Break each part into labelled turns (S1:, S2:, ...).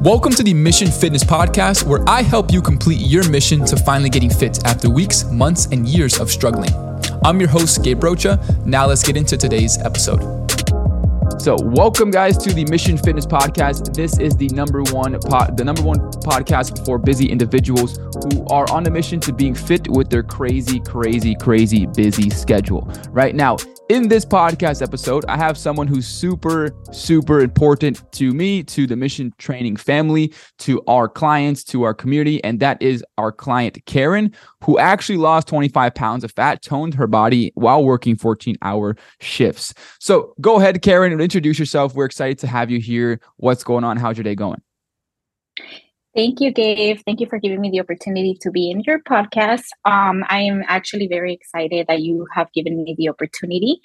S1: Welcome to the Mission Fitness Podcast, where I help you complete your mission to finally getting fit after weeks, months, and years of struggling. I'm your host, Gabe Rocha. Now let's get into today's episode. So, welcome guys to the Mission Fitness Podcast. This is the number one pod, the number one podcast for busy individuals who are on a mission to being fit with their crazy, crazy, crazy busy schedule. Right now, in this podcast episode, I have someone who's super, super important to me, to the mission training family, to our clients, to our community. And that is our client, Karen, who actually lost 25 pounds of fat, toned her body while working 14 hour shifts. So go ahead, Karen, and introduce yourself. We're excited to have you here. What's going on? How's your day going?
S2: Thank you, Gabe. Thank you for giving me the opportunity to be in your podcast. Um, I am actually very excited that you have given me the opportunity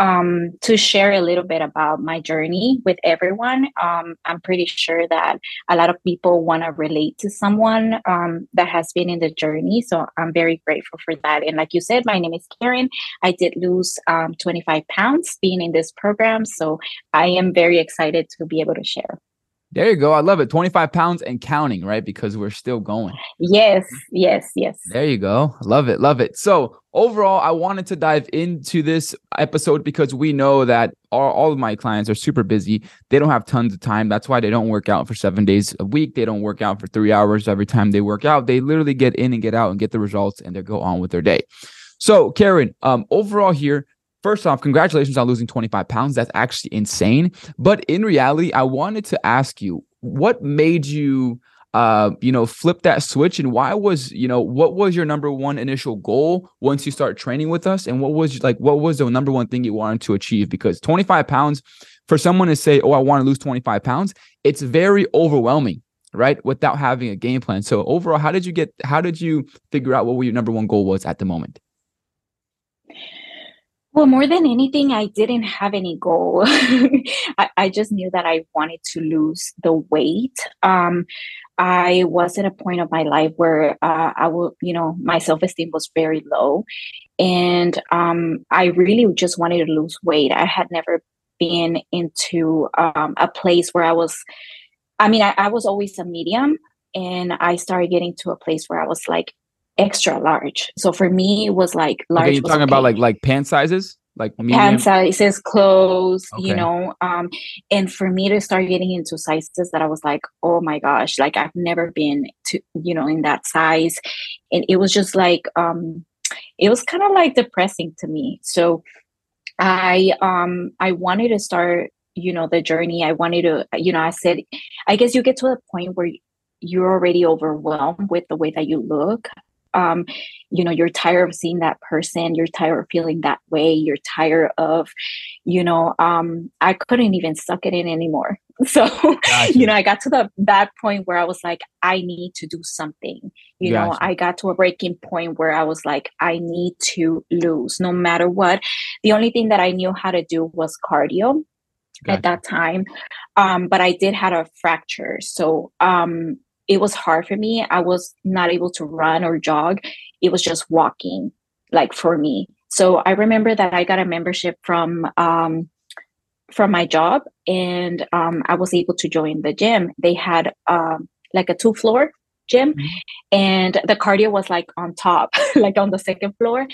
S2: um, to share a little bit about my journey with everyone. Um, I'm pretty sure that a lot of people want to relate to someone um, that has been in the journey. So I'm very grateful for that. And like you said, my name is Karen. I did lose um, 25 pounds being in this program. So I am very excited to be able to share.
S1: There you go. I love it. 25 pounds and counting, right? Because we're still going.
S2: Yes, yes, yes.
S1: There you go. Love it. Love it. So, overall, I wanted to dive into this episode because we know that all, all of my clients are super busy. They don't have tons of time. That's why they don't work out for seven days a week. They don't work out for three hours every time they work out. They literally get in and get out and get the results and they go on with their day. So, Karen, um, overall here, First off, congratulations on losing 25 pounds. That's actually insane. But in reality, I wanted to ask you what made you uh, you know, flip that switch and why was, you know, what was your number one initial goal once you start training with us? And what was like, what was the number one thing you wanted to achieve? Because 25 pounds for someone to say, Oh, I want to lose 25 pounds, it's very overwhelming, right? Without having a game plan. So overall, how did you get, how did you figure out what your number one goal was at the moment?
S2: Well, more than anything, I didn't have any goal. I, I, just knew that I wanted to lose the weight. Um, I was at a point of my life where uh, I will, you know, my self esteem was very low, and um, I really just wanted to lose weight. I had never been into um, a place where I was. I mean, I, I was always a medium, and I started getting to a place where I was like, extra large. So for me, it was like large.
S1: Okay, you're talking about like like pant sizes, like
S2: medium? pant sizes, clothes, okay. you know. Um, and for me to start getting into sizes that I was like, oh my gosh, like I've never been to, you know, in that size, and it was just like, um, it was kind of like depressing to me. So I um I wanted to start you know the journey i wanted to you know i said i guess you get to a point where you're already overwhelmed with the way that you look um, you know you're tired of seeing that person you're tired of feeling that way you're tired of you know um, i couldn't even suck it in anymore so gotcha. you know i got to the that point where i was like i need to do something you gotcha. know i got to a breaking point where i was like i need to lose no matter what the only thing that i knew how to do was cardio gotcha. at that time um, but i did have a fracture so um, it was hard for me. I was not able to run or jog. It was just walking, like for me. So I remember that I got a membership from um, from my job, and um, I was able to join the gym. They had um, like a two floor gym, mm-hmm. and the cardio was like on top, like on the second floor.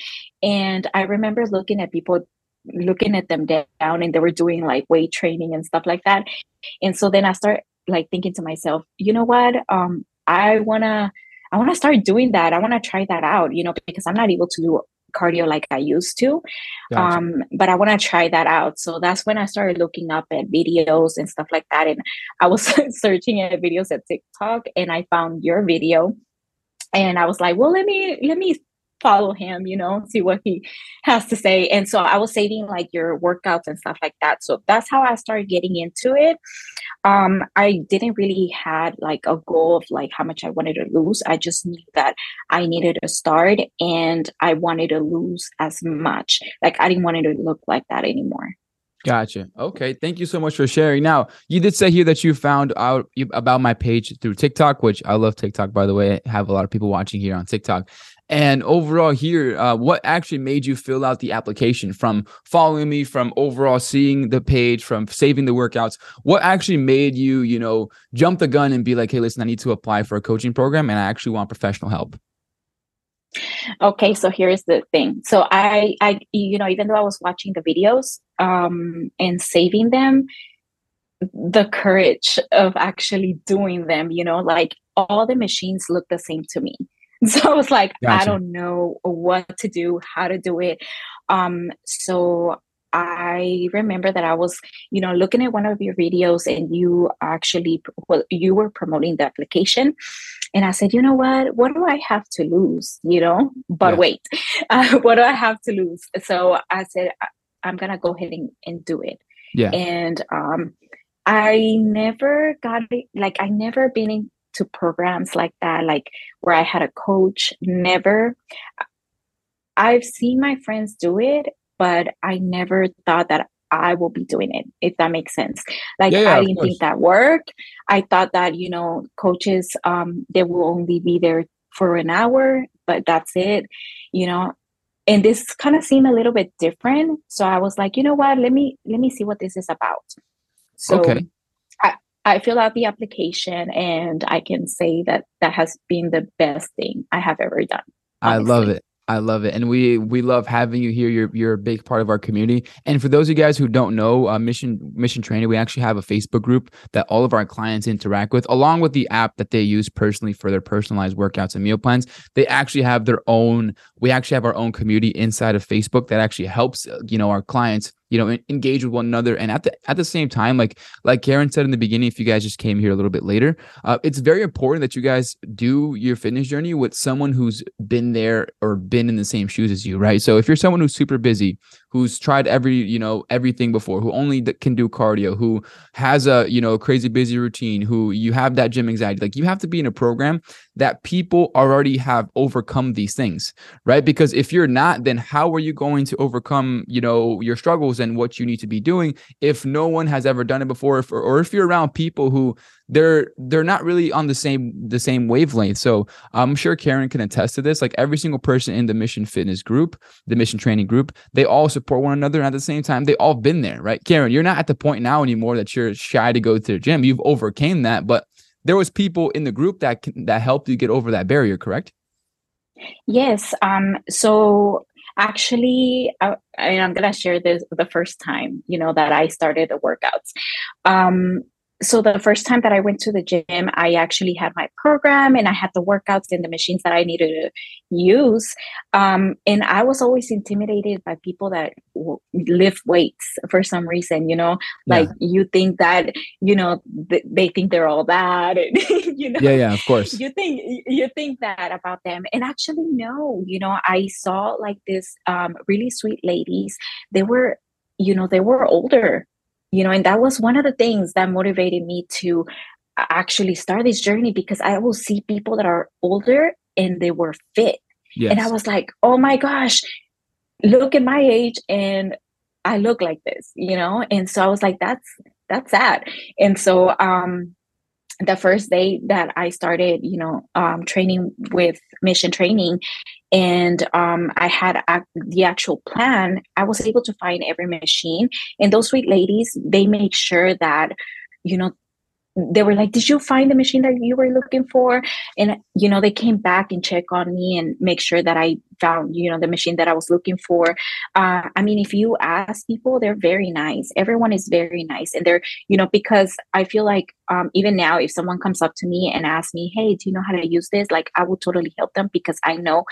S2: And I remember looking at people looking at them down and they were doing like weight training and stuff like that and so then i start like thinking to myself, you know what? Um, I wanna I wanna start doing that. I wanna try that out, you know, because I'm not able to do cardio like I used to. Gotcha. Um, but I want to try that out. So that's when I started looking up at videos and stuff like that. And I was searching at videos at TikTok and I found your video. And I was like, well, let me let me follow him, you know, see what he has to say. And so I was saving like your workouts and stuff like that. So that's how I started getting into it. Um, I didn't really had like a goal of like how much I wanted to lose. I just knew that I needed to start and I wanted to lose as much. Like I didn't want it to look like that anymore.
S1: Gotcha. Okay. Thank you so much for sharing. Now, you did say here that you found out about my page through TikTok, which I love TikTok, by the way. I have a lot of people watching here on TikTok. And overall, here, uh, what actually made you fill out the application from following me, from overall seeing the page, from saving the workouts? What actually made you, you know, jump the gun and be like, hey, listen, I need to apply for a coaching program and I actually want professional help?
S2: okay so here's the thing so i i you know even though i was watching the videos um and saving them the courage of actually doing them you know like all the machines look the same to me so i was like gotcha. i don't know what to do how to do it um so I remember that I was, you know, looking at one of your videos and you actually, well, you were promoting the application. And I said, you know what? What do I have to lose? You know, but yeah. wait, uh, what do I have to lose? So I said, I'm going to go ahead and, and do it.
S1: Yeah.
S2: And um, I never got it, like, I never been into programs like that, like where I had a coach, never. I've seen my friends do it but I never thought that I will be doing it, if that makes sense. Like yeah, yeah, I didn't think that worked. I thought that, you know, coaches um they will only be there for an hour, but that's it, you know. And this kind of seemed a little bit different. So I was like, you know what, let me let me see what this is about. So okay. I, fill out the application and I can say that that has been the best thing I have ever done.
S1: Honestly. I love it. I love it, and we we love having you here. You're you're a big part of our community. And for those of you guys who don't know, uh, Mission Mission Training, we actually have a Facebook group that all of our clients interact with, along with the app that they use personally for their personalized workouts and meal plans. They actually have their own. We actually have our own community inside of Facebook that actually helps uh, you know our clients you know engage with one another. And at the at the same time like like karen said in the beginning if you guys just came here a little bit later uh, it's very important that you guys do your fitness journey with someone who's been there or been in the same shoes as you right? So if you're someone who's super busy who's tried every you know everything before who only can do cardio who has a you know crazy busy routine who you have that gym anxiety. Like you have to be in a program that people already have overcome these things right? Because if you're not then how are you going to overcome you know your struggles and what you need to be doing if no one has ever done it before if, or if you're around people who they're they're not really on the same the same wavelength. So i'm sure karen can attest to this. Like every single person in the mission fitness group the mission training group they all support one another. And at the same time they all been there right? Karen you're not at the point now anymore that you're shy to go to the gym. You've overcame that but there was people in the group that that helped you get over that barrier correct?
S2: Yes um so actually uh, and i'm gonna share this the first time you know that i started the workouts. Um so the first time that I went to the gym, I actually had my program and I had the workouts and the machines that I needed to use. Um, and I was always intimidated by people that w- lift weights for some reason. You know, like yeah. you think that you know th- they think they're all bad. And, you know,
S1: yeah, yeah, of course.
S2: You think you think that about them, and actually, no. You know, I saw like this um, really sweet ladies. They were, you know, they were older you know and that was one of the things that motivated me to actually start this journey because i will see people that are older and they were fit. Yes. and i was like oh my gosh look at my age and i look like this you know? And so i was like that's that's sad. And so um the first day that I started, you know, um, training with mission training, and um, I had a, the actual plan, I was able to find every machine. And those sweet ladies, they make sure that, you know, they were like, "Did you find the machine that you were looking for?" And you know, they came back and check on me and make sure that I found, you know, the machine that I was looking for. Uh, I mean, if you ask people, they're very nice. Everyone is very nice, and they're, you know, because I feel like um, even now, if someone comes up to me and asks me, "Hey, do you know how to use this?" Like, I will totally help them because I know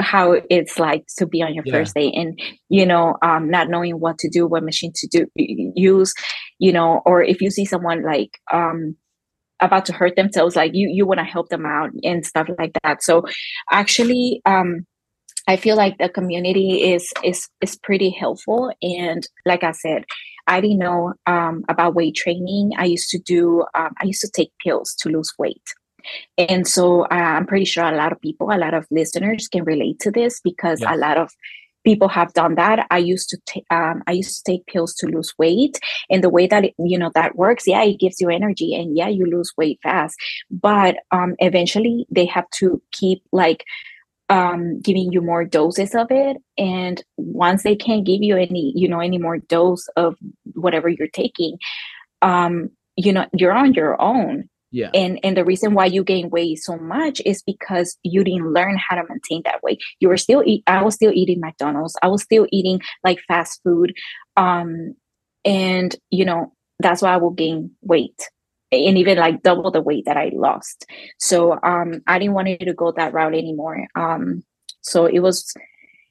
S2: how it's like to be on your yeah. first day and you know um, not knowing what to do what machine to do use you know or if you see someone like um about to hurt themselves like you you want to help them out and stuff like that. So actually um i feel like the community is is is pretty helpful and like i said i didn't know um about weight training. I used to do um, i used to take pills to lose weight and so uh, i'm pretty sure a lot of people a lot of listeners can relate to this because yes. a lot of people have done that. I used to take um, i used to take pills to lose weight and the way that it, you know that works yeah it gives you energy and yeah you lose weight fast. But um, eventually they have to keep like um, giving you more doses of it. And once they can't give you any you know any more dose of whatever you're taking um, you know you're on your own
S1: yeah.
S2: And and the reason why you gain weight so much is because you didn't learn how to maintain that weight. You were still eat i was still eating mcdonald's. I was still eating like fast food. Um and you know that's why i will gain weight and even like double the weight that i lost. So um i didn't want to go that route anymore. Um so it was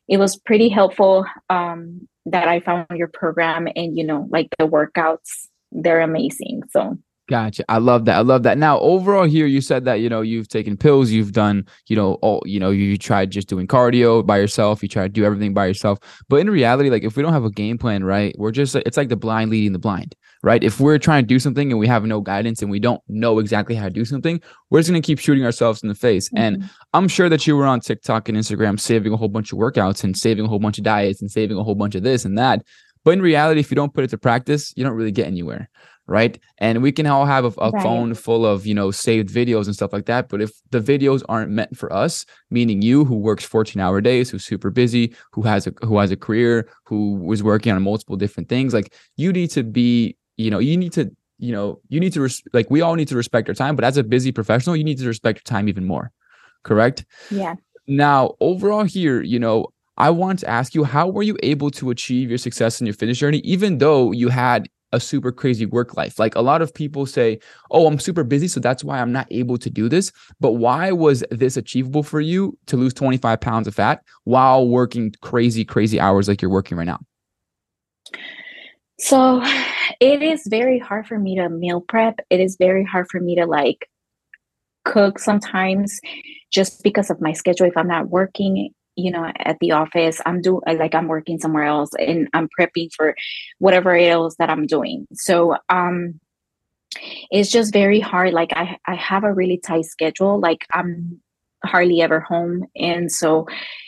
S2: it was pretty helpful um that i found your program and you know like the workouts they're amazing. So
S1: Gotcha. I love that. I love that. Now, overall, here you said that you know you've taken pills, you've done you know all you know you tried just doing cardio by yourself, you try to do everything by yourself. But in reality, like if we don't have a game plan, right, we're just it's like the blind leading the blind, right? If we're trying to do something and we have no guidance and we don't know exactly how to do something, we're just gonna keep shooting ourselves in the face. Mm-hmm. And I'm sure that you were on TikTok and Instagram saving a whole bunch of workouts and saving a whole bunch of diets and saving a whole bunch of this and that. But in reality, if you don't put it to practice, you don't really get anywhere right? And we can all have a, a right. phone full of you know saved videos and stuff like that but if the videos aren't meant for us meaning you who works 14 hour days who's super busy who has a who has a career who was working on multiple different things like you need to be you know you need to you know you need to res- like we all need to respect our time but as a busy professional you need to respect your time even more correct?
S2: Yeah.
S1: Now overall here you know I want to ask you, how were you able to achieve your success in your fitness journey, even though you had a super crazy work life. Like a lot of people say, "Oh, I'm super busy, so that's why I'm not able to do this." But why was this achievable for you to lose 25 pounds of fat while working crazy, crazy hours like you're working right now?
S2: So, it is very hard for me to meal prep. It is very hard for me to like cook sometimes just because of my schedule if I'm not working you know at the office i'm doing like i'm working somewhere else and i'm prepping for whatever else that i'm doing. So um it's just very hard like i i have a really tight schedule like i'm hardly ever home. And so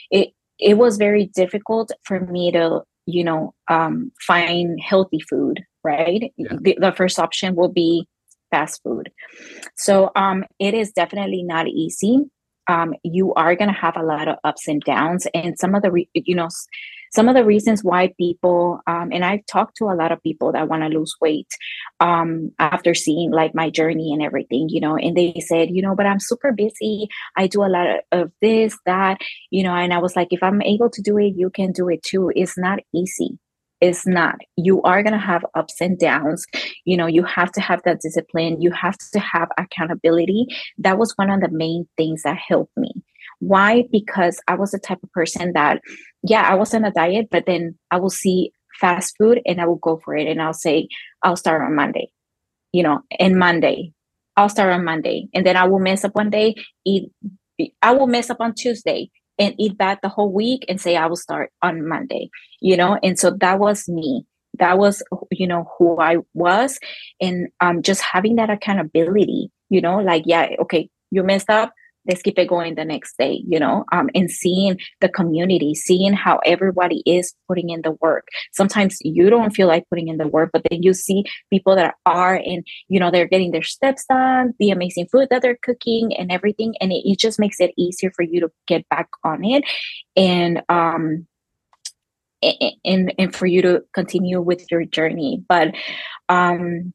S2: it it was very difficult for me to you know um find healthy food right? Yeah. the, the first option will be fast food. So um it is definitely not easy um, you are going to have a lot of ups and downs and some of the re- you know some of the reasons why people um, and i've talked to a lot of people that want to lose weight um, after seeing like my journey and everything you know and they said you know but i'm super busy. I do a lot of, of this that you know and i was like if i'm able to do it you can do it too. It's not easy is not. You are going to have ups and downs. You know you have to have that discipline. You have to have accountability. That was one of the main things that helped me. Why? Because i was the type of person that yeah i was on a diet but then i will see fast food and i will go for it and i'll say i'll start on monday you know and monday i'll start on monday and then i will mess up one day eat i will mess up on tuesday and eat that the whole week and say I will start on Monday, you know? And so that was me. That was, you know, who I was. And um, just having that accountability, you know, like, yeah, okay, you messed up let's keep it going the next day you know um, and seeing the community seeing how everybody is putting in the work. Sometimes you don't feel like putting in the work but then you see people that are and you know they're getting their steps done the amazing food that they're cooking and everything and it, it just makes it easier for you to get back on it and um and and for you to continue with your journey. But um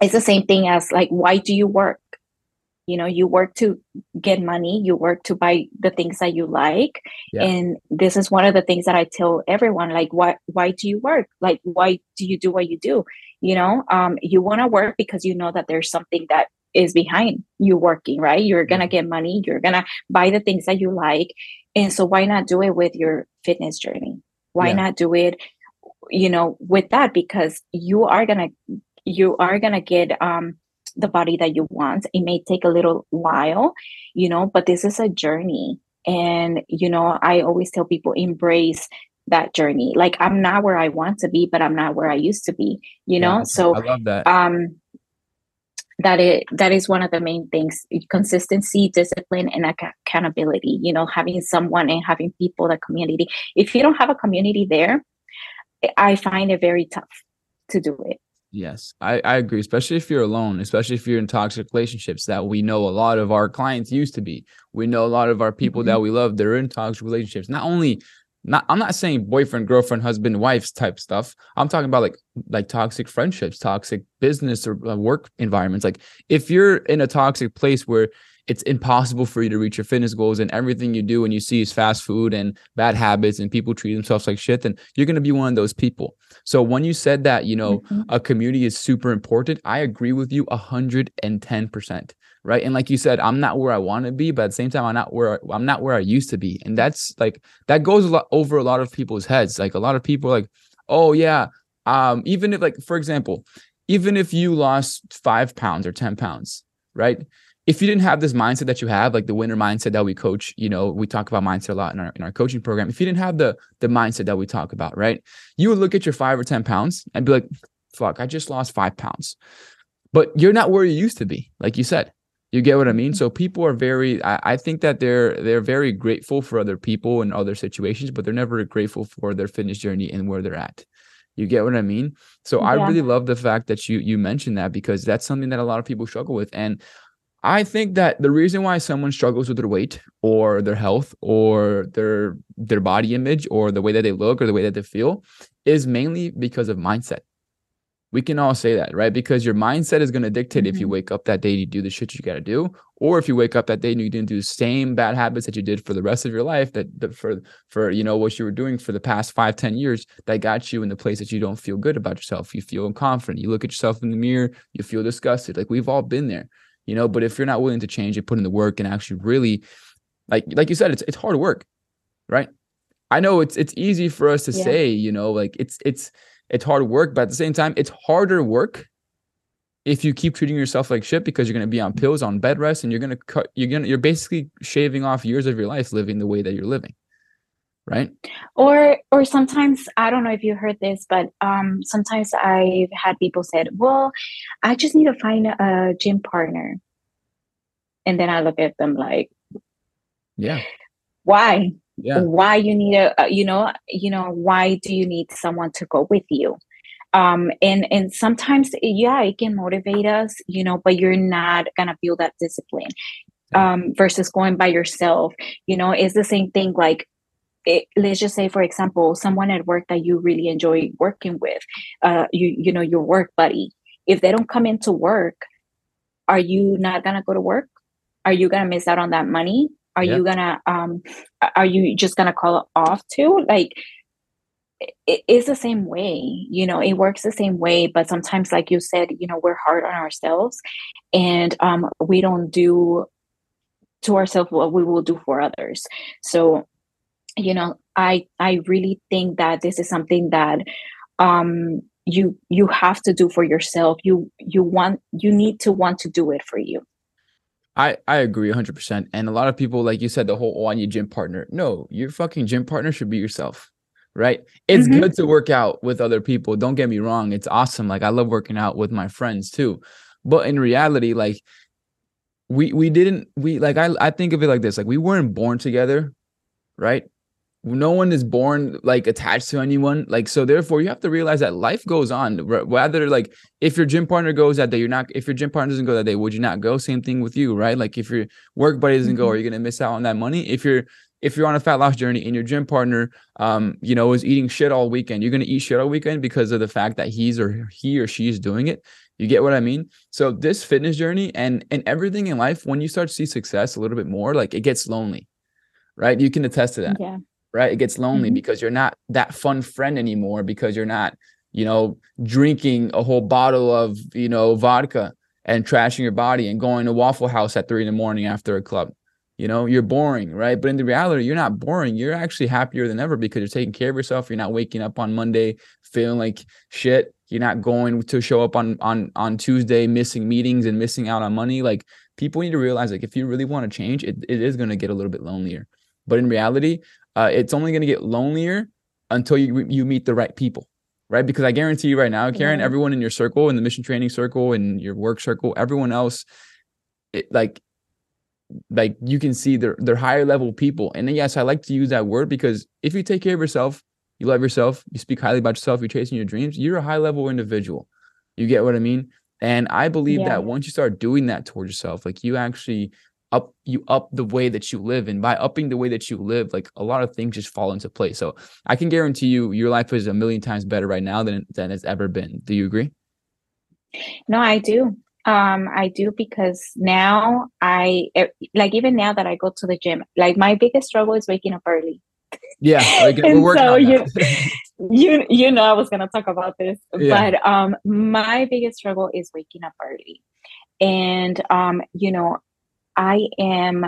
S2: it's the same thing as like why do you work you know you work to get money you work to buy the things that you like. Yeah. and this is one of the things that i tell everyone like why why do you work? Like why do you do what you do? You know um you want to work because you know that there's something that is behind you working right? You're gonna get money you're gonna buy the things that you like. And so why not do it with your fitness journey? Why yeah. not do it you know with that? Because you are gonna you are gonna get um the body that you want. It may take a little while, you know, but this is a journey. And, you know, I always tell people embrace that journey. Like I'm not where I want to be, but I'm not where I used to be, you know? Yeah, so
S1: I love that.
S2: Um that it that is one of the main things consistency discipline and accountability you know having someone and having people the community if you don't have a community there i find it very tough to do it
S1: Yes, I, I agree, especially if you're alone, especially if you're in toxic relationships that we know a lot of our clients used to be. We know a lot of our people mm-hmm. that we love, they're in toxic relationships. Not only not I'm not saying boyfriend, girlfriend, husband, wives type stuff. I'm talking about like like toxic friendships, toxic business or uh, work environments. Like if you're in a toxic place where it's impossible for you to reach your fitness goals and everything you do and you see is fast food and bad habits and people treat themselves like shit, then you're going to be one of those people. So when you said that, you know, mm-hmm. a community is super important, I agree with you 110% right and like you said i'm not where i want to be but at the same time i'm not where i'm not where i used to be and that's like that goes a lot over a lot of people's heads like a lot of people like oh yeah um even if like for example even if you lost five pounds or 10 pounds right if you didn't have this mindset that you have like the winner mindset that we coach you know we talk about mindset a lot in our in our coaching program if you didn't have the the mindset that we talk about right you would look at your five or 10 pounds and be like fuck i just lost five pounds but you're not where you used to be like you said you get what I mean? Mm-hmm. So people are very I, I, think that they're they're very grateful for other people and other situations, but they're never grateful for their fitness journey and where they're at. You get what I mean? So yeah. I really love the fact that you you mentioned that because that's something that a lot of people struggle with. And I think that the reason why someone struggles with their weight or their health or their their body image or the way that they look or the way that they feel is mainly because of mindset. We can all say that, right? Because your mindset is going to dictate mm-hmm. if you mm-hmm. wake up that day you do the shit you got to do, or if you wake up that day and you didn't do the same bad habits that you did for the rest of your life, that, that for for you know what you were doing for the past five, ten years, that got you in the place that you don't feel good about yourself. You feel unconfident. You look at yourself in the mirror, you feel disgusted. Like we've all been there, you know. But if you're not willing to change it, put in the work, and actually really, like like you said, it's it's hard work, right? I know it's it's easy for us to yeah. say, you know, like it's it's it's hard work, but at the same time, it's harder work if you keep treating yourself like shit because you're going to be on mm. pills on bed rest and you're going to cut you're going to you're basically shaving off years of your life living the way that you're living right?
S2: Or or sometimes i don't know if you heard this but um sometimes i've had people said well i just need to find a gym partner. And then i look at them like
S1: yeah.
S2: Why? Yeah. why you need a you know you know why do you need someone to go with you? Um and and sometimes yeah it can motivate us you know but you're not gonna build that discipline um versus going by yourself you know? It's the same thing like it, let's just say for example someone at work that you really enjoy working with uh you you know your work buddy if they don't come into work are you not gonna go to work? Are you gonna miss out on that money? Are yeah. you gonna um are you just gonna call it off too? Like it is the same way you know it works the same way but sometimes like you said you know we're hard on ourselves and um we don't do to ourselves what we will do for others. So you know i i really think that this is something that um you you have to do for yourself you you want you need to want to do it for you
S1: I, I agree 100%. And a lot of people, like you said, the whole, oh, I need gym partner. No, your fucking gym partner should be yourself, right? It's mm-hmm. good to work out with other people. Don't get me wrong. It's awesome. Like I love working out with my friends too. But in reality, like we we didn't we like I I think of it like this. Like we weren't born together, right? No one is born like attached to anyone like so therefore you have to realize that life goes on whether like if your gym partner goes that day you're not if your gym partner doesn't go that day would you not go? Same thing with you right? Like if your work buddy doesn't mm-hmm. go are you going to miss out on that money? If you're if you're on a fat loss journey and your gym partner um you know is eating shit all weekend you're going to eat shit all weekend because of the fact that he's or he or she is doing it. You get what i mean? So this fitness journey and and everything in life when you start to see success a little bit more like it gets lonely right? You can attest to that.
S2: Yeah
S1: right? It gets lonely mm-hmm. because you're not that fun friend anymore because you're not, you know, drinking a whole bottle of, you know, vodka and trashing your body and going to Waffle House at three in the morning after a club. You know, you're boring, right? But in the reality, you're not boring. You're actually happier than ever because you're taking care of yourself. You're not waking up on Monday feeling like shit. You're not going to show up on on on Tuesday missing meetings and missing out on money. Like people need to realize like if you really want to change, it, it is going to get a little bit lonelier. But in reality, uh, it's only going to get lonelier until you you meet the right people right because i guarantee you right now karen yeah. everyone in your circle in the mission training circle in your work circle everyone else it, like like you can see they're they're higher level people and yes i like to use that word because if you take care of yourself you love yourself you speak highly about yourself you're chasing your dreams you're a high level individual You get what I mean? And I believe yeah. that once you start doing that towards yourself, like you actually up you up the way that you live and by upping the way that you live like a lot of things just fall into place. So i can guarantee you your life is a million times better right now than than it's ever been. Do you agree?
S2: No i do. Um i do because now i like even now that i go to the gym like my biggest struggle is waking up early.
S1: Yeah like, we're so
S2: you, you you know i was to talk about this yeah. but um my biggest struggle is waking up early. And um you know I am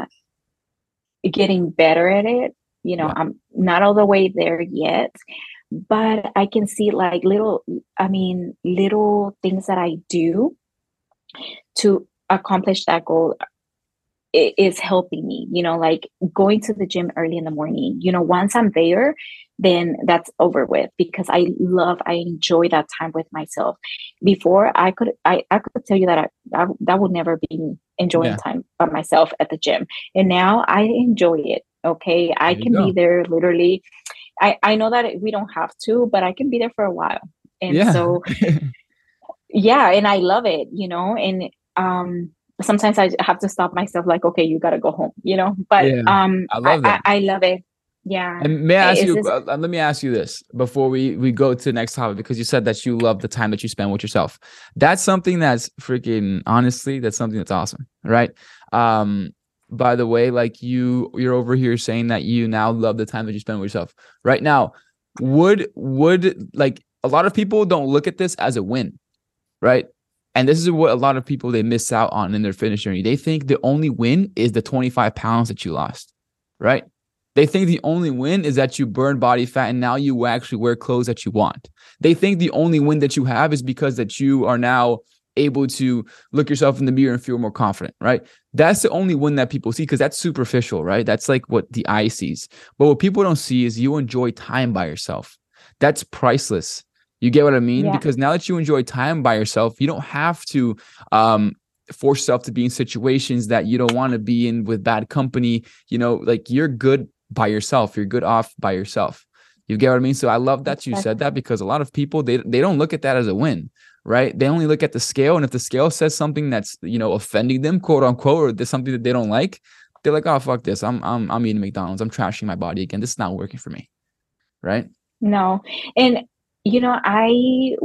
S2: getting better at it. You know, yeah. I'm not all the way there yet, but I can see like little, I mean, little things that I do to accomplish that goal is helping me you know like going to the gym early in the morning you know once i'm there then that's over with because i love i enjoy that time with myself before i could i, I could tell you that I, that, that would never be enjoying yeah. time by myself at the gym and now i enjoy it okay i can be there literally i i know that we don't have to but i can be there for a while and yeah. so yeah and i love it you know and um sometimes I have to stop myself, like, okay, you got to go home, you know. But yeah, um, I love that. I, I, love it. Yeah.
S1: And may I ask you? This- uh, let me ask you this before we we go to the next topic because you said that you love the time that you spend with yourself. That's something that's freaking honestly. That's something that's awesome, right? Um, by the way, like you, you're over here saying that you now love the time that you spend with yourself. Right now, would would like a lot of people don't look at this as a win, right? And this is what a lot of people they miss out on in their fitness journey. They think the only win is the 25 pounds that you lost, right? They think the only win is that you burn body fat and now you actually wear clothes that you want. They think the only win that you have is because that you are now able to look yourself in the mirror and feel more confident, right? That's the only win that people see because that's superficial, right? That's like what the eye sees. But what people don't see is you enjoy time by yourself. That's priceless. You get what I mean? Yeah. Because now that you enjoy time by yourself, you don't have to um, force yourself to be in situations that you don't want to be in with bad company. You know, like you're good by yourself. You're good off by yourself. You get what I mean? So I love that you said that because a lot of people they they don't look at that as a win, right? They only look at the scale, and if the scale says something that's you know offending them, quote unquote, or there's something that they don't like, they're like, oh fuck this, I'm I'm I'm eating McDonald's, I'm trashing my body again. This is not working for me, right?
S2: No, and you know, I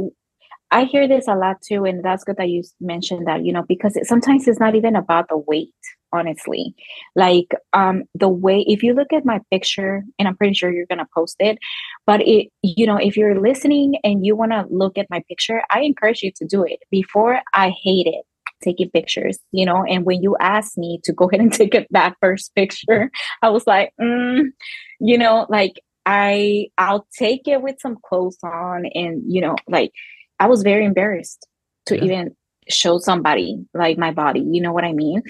S2: I hear this a lot too, and that's good that you mentioned that, you know, because it, sometimes it's not even about the weight, honestly. Like um the way if you look at my picture, and I'm pretty sure you're gonna post it, but it, you know, if you're listening and you wanna look at my picture, I encourage you to do it. Before I hated taking pictures, you know, and when you asked me to go ahead and take it, that first picture, I was like, mm, you know, like I I'll take it with some clothes on and you know like I was very embarrassed to yeah. even show somebody like my body you know what I mean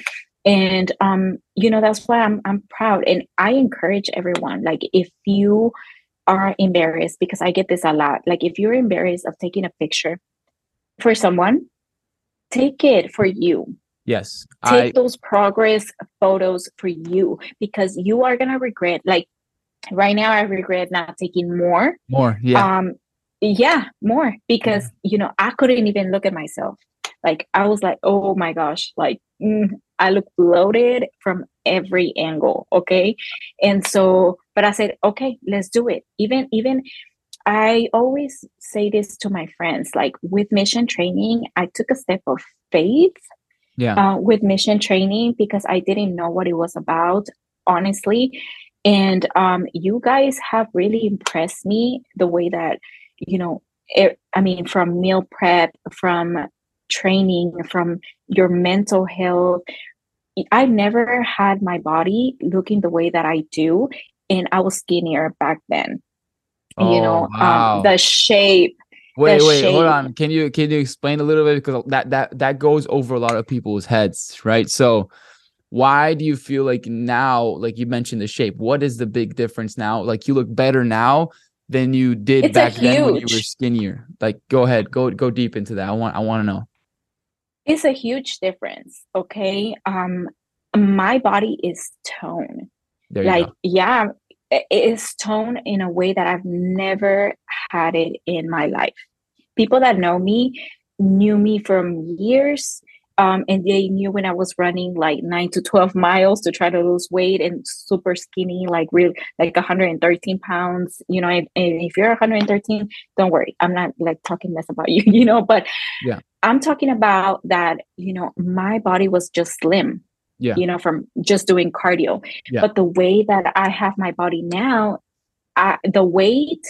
S2: and um you know that's why I'm I'm proud. And I encourage everyone like if you are embarrassed because I get this a lot like if you're embarrassed of taking a picture for someone take it for you.
S1: Yes
S2: take I... those progress photos for you because you are going to regret like right now i regret not taking more.
S1: More yeah.
S2: Um yeah more because yeah. you know i couldn't even look at myself. Like i was like oh my gosh like mm, i look bloated from every angle okay? And so but i said okay let's do it. Even even i always say this to my friends like with mission training i took a step of faith
S1: yeah.
S2: uh, with mission training because i didn't know what it was about honestly. And um, you guys have really impressed me the way that, you know, it, I mean, from meal prep, from training, from your mental health. I never had my body looking the way that I do. And I was skinnier back then. Oh, you know, um, wow. um, the shape.
S1: Wait, wait, shape. hold on. Can you can you explain a little bit because that that that goes over a lot of people's heads, right? So why do you feel like now like you mentioned the shape what is the big difference now like you look better now than you did it's back then when you were skinnier like go ahead go go deep into that i want i want to know
S2: it's a huge difference okay? Um my body is tone. Like go. yeah it is tone in a way that i've never had it in my life. People that know me knew me from years um, and they knew when I was running like nine to 12 miles to try to lose weight and super skinny, like real, like 113 pounds, you know, and, and if you're 113, don't worry. I'm not like talking mess about you, you know, but
S1: yeah,
S2: I'm talking about that, you know, my body was just slim,
S1: yeah,
S2: you know, from just doing cardio. Yeah. But the way that I have my body now, I, the weight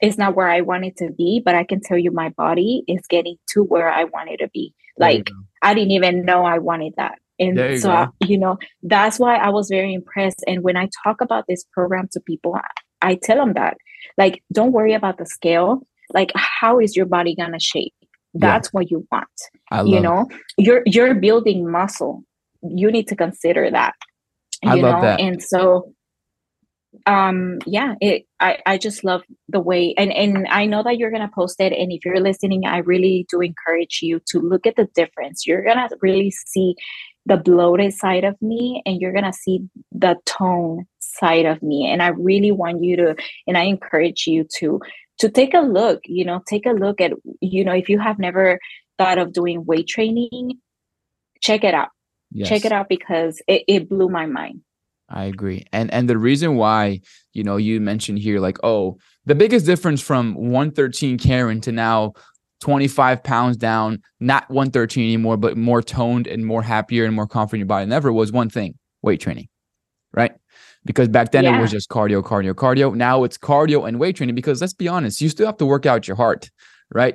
S2: is not where I want it to be, but I can tell you my body is getting to where I want it to be. Like I didn't even know I wanted that. And you so, I, you know, that's why I was very impressed. And when I talk about this program to people, I, I tell them that, like, don't worry about the scale. Like, how is your body gonna shape? That's yeah. what you want. I you know, it. you're you're building muscle. You need to consider that.
S1: You I love know? that.
S2: And so um yeah it i i just love the way and and i know that you're gonna post it and if you're listening i really do encourage you to look at the difference. You're gonna really see the bloated side of me and you're gonna see the tone side of me and i really want you to and i encourage you to to take a look you know take a look at you know if you have never thought of doing weight training check it out. Yes. check it out because it, it blew my mind
S1: I agree. And and the reason why, you know, you mentioned here like, oh, the biggest difference from 113 Karen to now 25 pounds down, not 113 anymore, but more toned and more happier and more confident in your body than ever was one thing, weight training. Right? Because back then yeah. it was just cardio, cardio, cardio. Now it's cardio and weight training because let's be honest, you still have to work out your heart, right?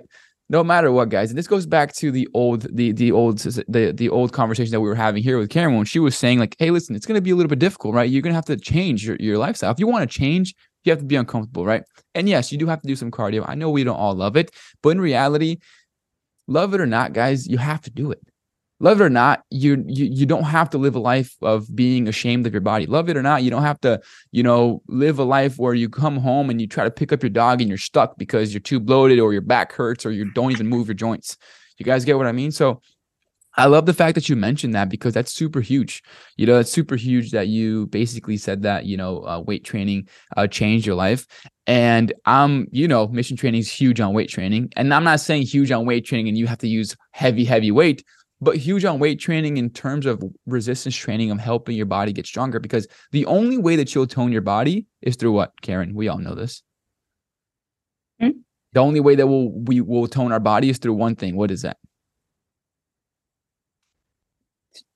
S1: No matter what, guys. And this goes back to the old, the the old, the the old conversation that we were having here with Cameron when she was saying like, "Hey, listen, it's going to be a little bit difficult, right? You're going to have to change your your lifestyle. If you want to change, you have to be uncomfortable, right? And yes, you do have to do some cardio. I know we don't all love it, but in reality, love it or not, guys, you have to do it love it or not you, you you don't have to live a life of being ashamed of your body love it or not you don't have to you know live a life where you come home and you try to pick up your dog and you're stuck because you're too bloated or your back hurts or you don't even move your joints you guys get what i mean so I love the fact that you mentioned that because that's super huge. You know, it's super huge that you basically said that, you know, uh, weight training uh, changed your life. And I'm, you know, mission training is huge on weight training. And I'm not saying huge on weight training and you have to use heavy, heavy weight but huge on weight training in terms of resistance training of helping your body get stronger because the only way that you'll tone your body is through what karen? We all know this. Hmm? the only way that we'll we will tone our body is through one thing. What is that?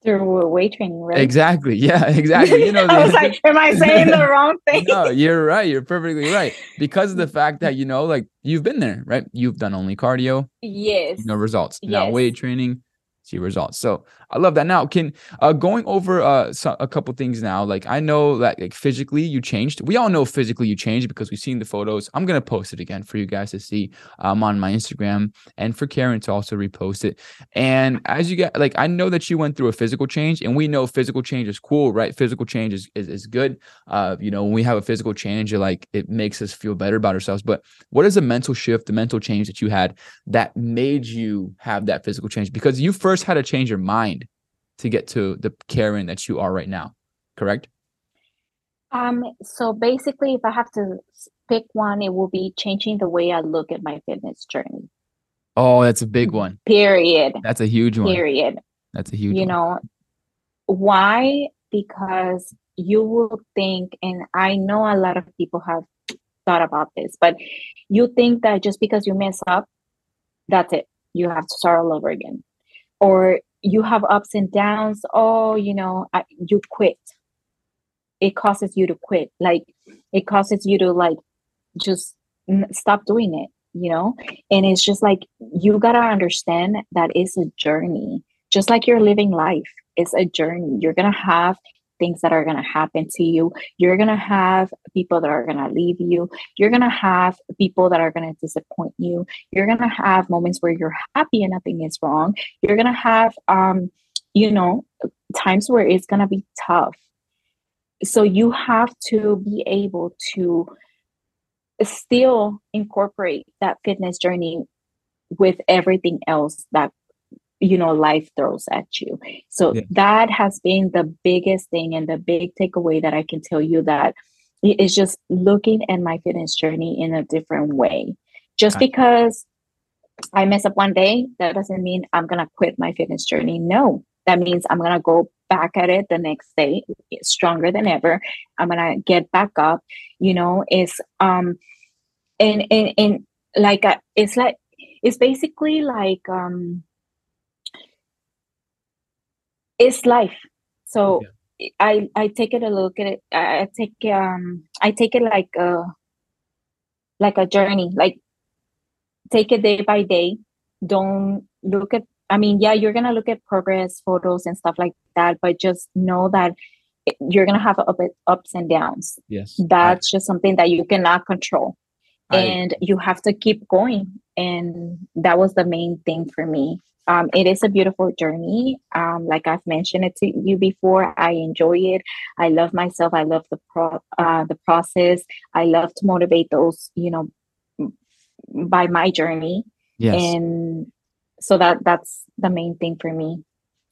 S2: Through weight training right?
S1: Exactly. Yeah exactly. You know
S2: i was like am i saying the wrong thing?
S1: No you're right. You're perfectly right. Because of the fact that you know like you've been there right? You've done only cardio.
S2: Yes.
S1: No results. Yes. now weight training see results. So I love that. Now, can uh, going over uh, so, a couple things now. Like I know that like physically you changed. We all know physically you changed because we've seen the photos. I'm gonna post it again for you guys to see um, on my Instagram and for Karen to also repost it. And as you get like, I know that you went through a physical change, and we know physical change is cool, right? Physical change is is, is good. Uh, you know, when we have a physical change, it like it makes us feel better about ourselves. But what is the mental shift, the mental change that you had that made you have that physical change? Because you first had to change your mind to get to the Karen that you are right now, correct?
S2: Um, so basically, if I have to pick one, it will be changing the way I look at my fitness journey.
S1: Oh, that's a big one.
S2: Period.
S1: That's a huge one.
S2: Period.
S1: That's a huge
S2: you
S1: one.
S2: know, why? Because you will think, and I know a lot of people have thought about this, but you think that just because you mess up, that's it. You have to start all over again. Or you have ups and downs oh you know I, you quit. It causes you to quit. Like it causes you to like just stop doing it you know? And it's just like you got to understand that it's a journey. Just like you're living life it's a journey. You're going to have things that are going to happen to you. You're going to have people that are going to leave you. You're going to have people that are going to disappoint you. You're going to have moments where you're happy and nothing is wrong. You're going to have, um, you know, times where it's going to be tough. So you have to be able to still incorporate that fitness journey with everything else that you know life throws at you so yeah. that has been the biggest thing and the big takeaway that i can tell you that is just looking at my fitness journey in a different way just because I mess up one day, that doesn't mean I'm gonna quit my fitness journey. No, that means I'm gonna go back at it the next day, stronger than ever. I'm gonna get back up. You know, it's um, and and and like uh, it's like it's basically like um, it's life. So yeah. I I take it a look at it. I take um I take it like a like a journey. Like take it day by day. Don't look at I mean, yeah, you're gonna look at progress photos and stuff like that, but just know that you're gonna have up, ups and downs.
S1: Yes,
S2: that's I, just something that you cannot control, I, and you have to keep going. And that was the main thing for me. Um, it is a beautiful journey. Um, like I've mentioned it to you before, I enjoy it. I love myself. I love the pro uh, the process. I love to motivate those, you know, by my journey. Yes. And so that that's the main thing for me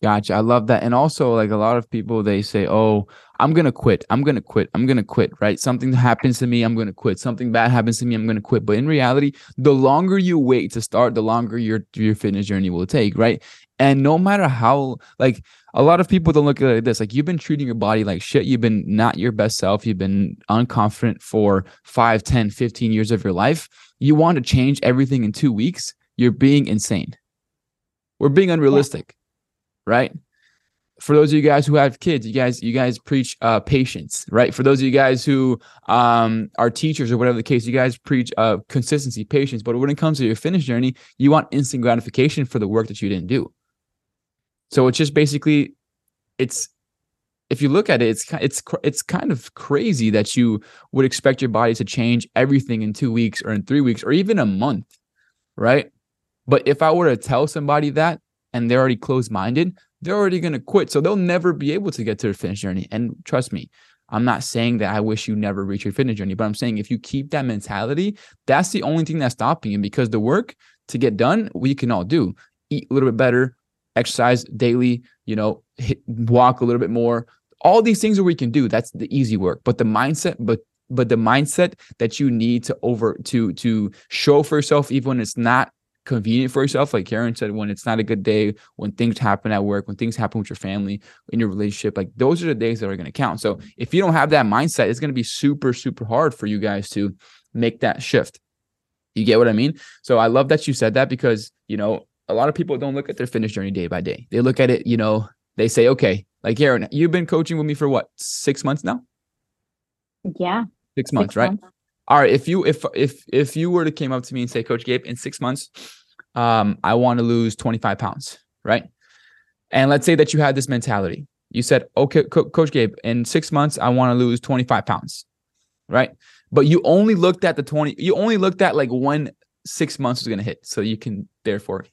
S1: Gotcha. I love that. And also, like a lot of people, they say, Oh, I'm going to quit. I'm going to quit. I'm going to quit, right? Something happens to me. I'm going to quit. Something bad happens to me. I'm going to quit. But in reality, the longer you wait to start, the longer your, your fitness journey will take, right? And no matter how, like, a lot of people don't look at it like this. Like, you've been treating your body like shit. You've been not your best self. You've been unconfident for 5, 10, 15 years of your life. You want to change everything in two weeks. You're being insane we're being unrealistic, yeah. Right? For those of you guys who have kids, you guys, you guys preach uh, patience, right? For those of you guys who um, are teachers or whatever the case, you guys preach uh, consistency, patience. But when it comes to your fitness journey, you want instant gratification for the work that you didn't do. So it's just basically, it's if you look at it, it's it's it's kind of crazy that you would expect your body to change everything in two weeks or in three weeks or even a month, right? But if I were to tell somebody that and they're already closed minded, they're already going to quit. So they'll never be able to get to their fitness journey. And trust me, I'm not saying that I wish you never reach your fitness journey, but I'm saying if you keep that mentality, that's the only thing that's stopping you because the work to get done, we can all do. Eat a little bit better, exercise daily, you know, hit, walk a little bit more. All these things that we can do, that's the easy work. But the mindset, but but the mindset that you need to over to to show for yourself even when it's not convenient for yourself. Like Karen said, when it's not a good day, when things happen at work, when things happen with your family, in your relationship, like those are the days that are going to count. So if you don't have that mindset, it's going to be super, super hard for you guys to make that shift. You get what I mean? So I love that you said that because, you know, a lot of people don't look at their fitness journey day by day. They look at it, you know, they say, okay, like Karen, you've been coaching with me for what, six months now?
S2: Yeah.
S1: Six months, six right? Months all right if you if if if you were to came up to me and say coach gabe in six months um i want to lose 25 pounds right? And let's say that you had this mentality. You said okay Co- coach gabe in six months i want to lose 25 pounds right? But you only looked at the 20 you only looked at like when six months was going to hit so you can therefore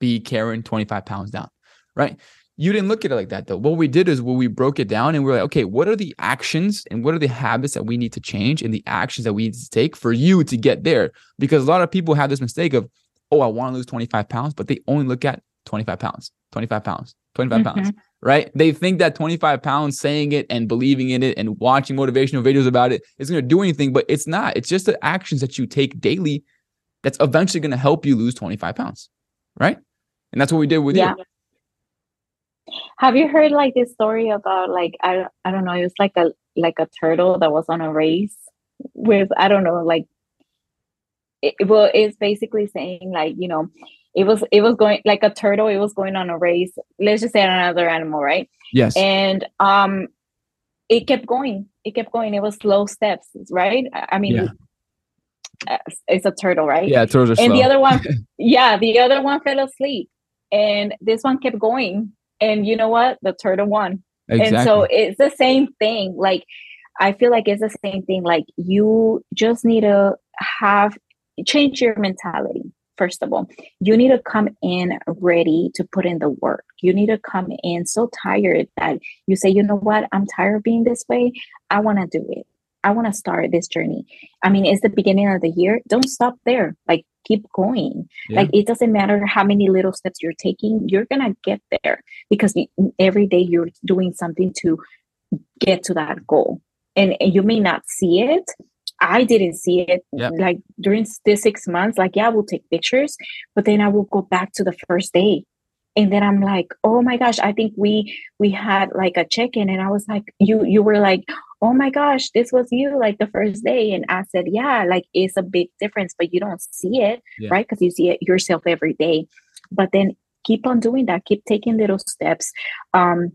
S1: be carrying 25 pounds down right you didn't look at it like that though. What we did is well, we broke it down and we are like, okay, what are the actions and what are the habits that we need to change and the actions that we need to take for you to get there? Because a lot of people have this mistake of, oh, I want to lose 25 pounds, but they only look at 25 pounds, 25 pounds, 25 mm-hmm. pounds, right? They think that 25 pounds saying it and believing in it and watching motivational videos about it is going to do anything, but it's not. It's just the actions that you take daily that's eventually going to help you lose 25 pounds, right? And that's what we did with yeah. you.
S2: Have you heard like this story about like I I don't know, it was like a like a turtle that was on a race with I don't know, like it, well it's basically saying like, you know, it was it was going like a turtle, it was going on a race. Let's just say another animal, right?
S1: Yes.
S2: And um it kept going. It kept going. It was slow steps, right? I mean yeah. Uh, it's a turtle, right?
S1: Yeah, turtles
S2: And
S1: slow.
S2: the other one, yeah, the other one fell asleep, and this one kept going and you know what? The turtle won. Exactly. and so it's the same thing. Like i feel like it's the same thing. Like you just need to have change your mentality first of all. You need to come in ready to put in the work. You need to come in so tired that you say you know what? I'm tired of being this way. I want to do it. I want to start this journey. I mean it's the beginning of the year. Don't stop there. Like keep going. Yeah. Like it doesn't matter how many little steps you're taking, you're gonna get there because every day you're doing something to get to that goal. And, and you may not see it, I didn't see it
S1: Yep.
S2: like during this six months. Like, yeah, we'll take pictures, but then I will go back to the first day. And then I'm like, oh my gosh, I think we we had like a check-in and I was like, you you were like, oh my gosh, this was you like the first day. And I said, yeah, like it's a big difference, but you don't see it,
S1: Yeah.
S2: right? Because you see it yourself every day. But then keep on doing that, keep taking little steps. Um,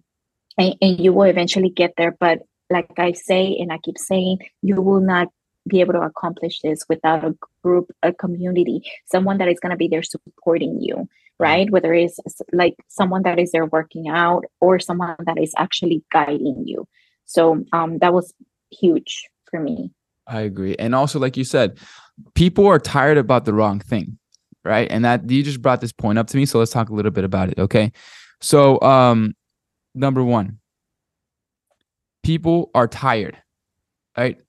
S2: and, and you will eventually get there. But like I say, and I keep saying, you will not be able to accomplish this without a group, a community, someone that is going to be there supporting you, right? Whether it's like someone that is there working out or someone that is actually guiding you. So um, that was huge for me.
S1: I agree. And also, like you said, people are tired about the wrong thing, right? And that you just brought this point up to me. So let's talk a little bit about it. Okay. So, um, number one, people are tired, right?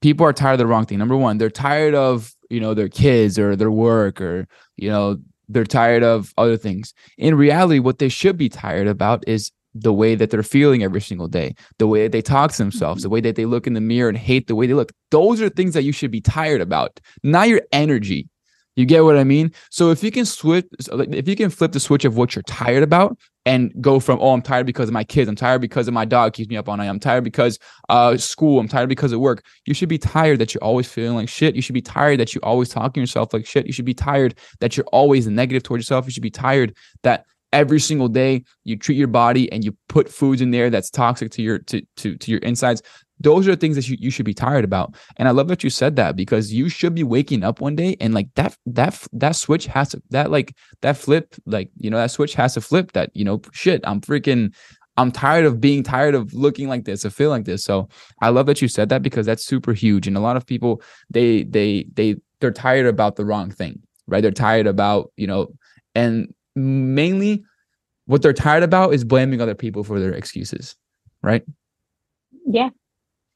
S1: People are tired of the wrong thing. Number one, they're tired of, you know, their kids or their work or, you know, they're tired of other things. In reality, what they should be tired about is the way that they're feeling every single day, the way that they talk to themselves, the way that they look in the mirror and hate the way they look. Those are things that you should be tired about, not your energy. You get what I mean? So if you can switch, if you can flip the switch of what you're tired about and go from, oh, I'm tired because of my kids, I'm tired because of my dog keeps me up all night, I'm tired because uh school, I'm tired because of work. You should be tired that you're always feeling like shit. You should be tired that you're always talking yourself like shit. You should be tired that you're always negative towards yourself. You should be tired that every single day you treat your body and you put foods in there that's toxic to your to to, to your insides. Those are things that you, you should be tired about. And i love that you said that because you should be waking up one day and like that that that switch has to that like that flip like you know that switch has to flip that you know shit i'm freaking i'm tired of being tired of looking like this of feeling like this. So i love that you said that because that's super huge. And a lot of people they they they they're tired about the wrong thing right? They're tired about you know and mainly what they're tired about is blaming other people for their excuses right?
S2: Yeah.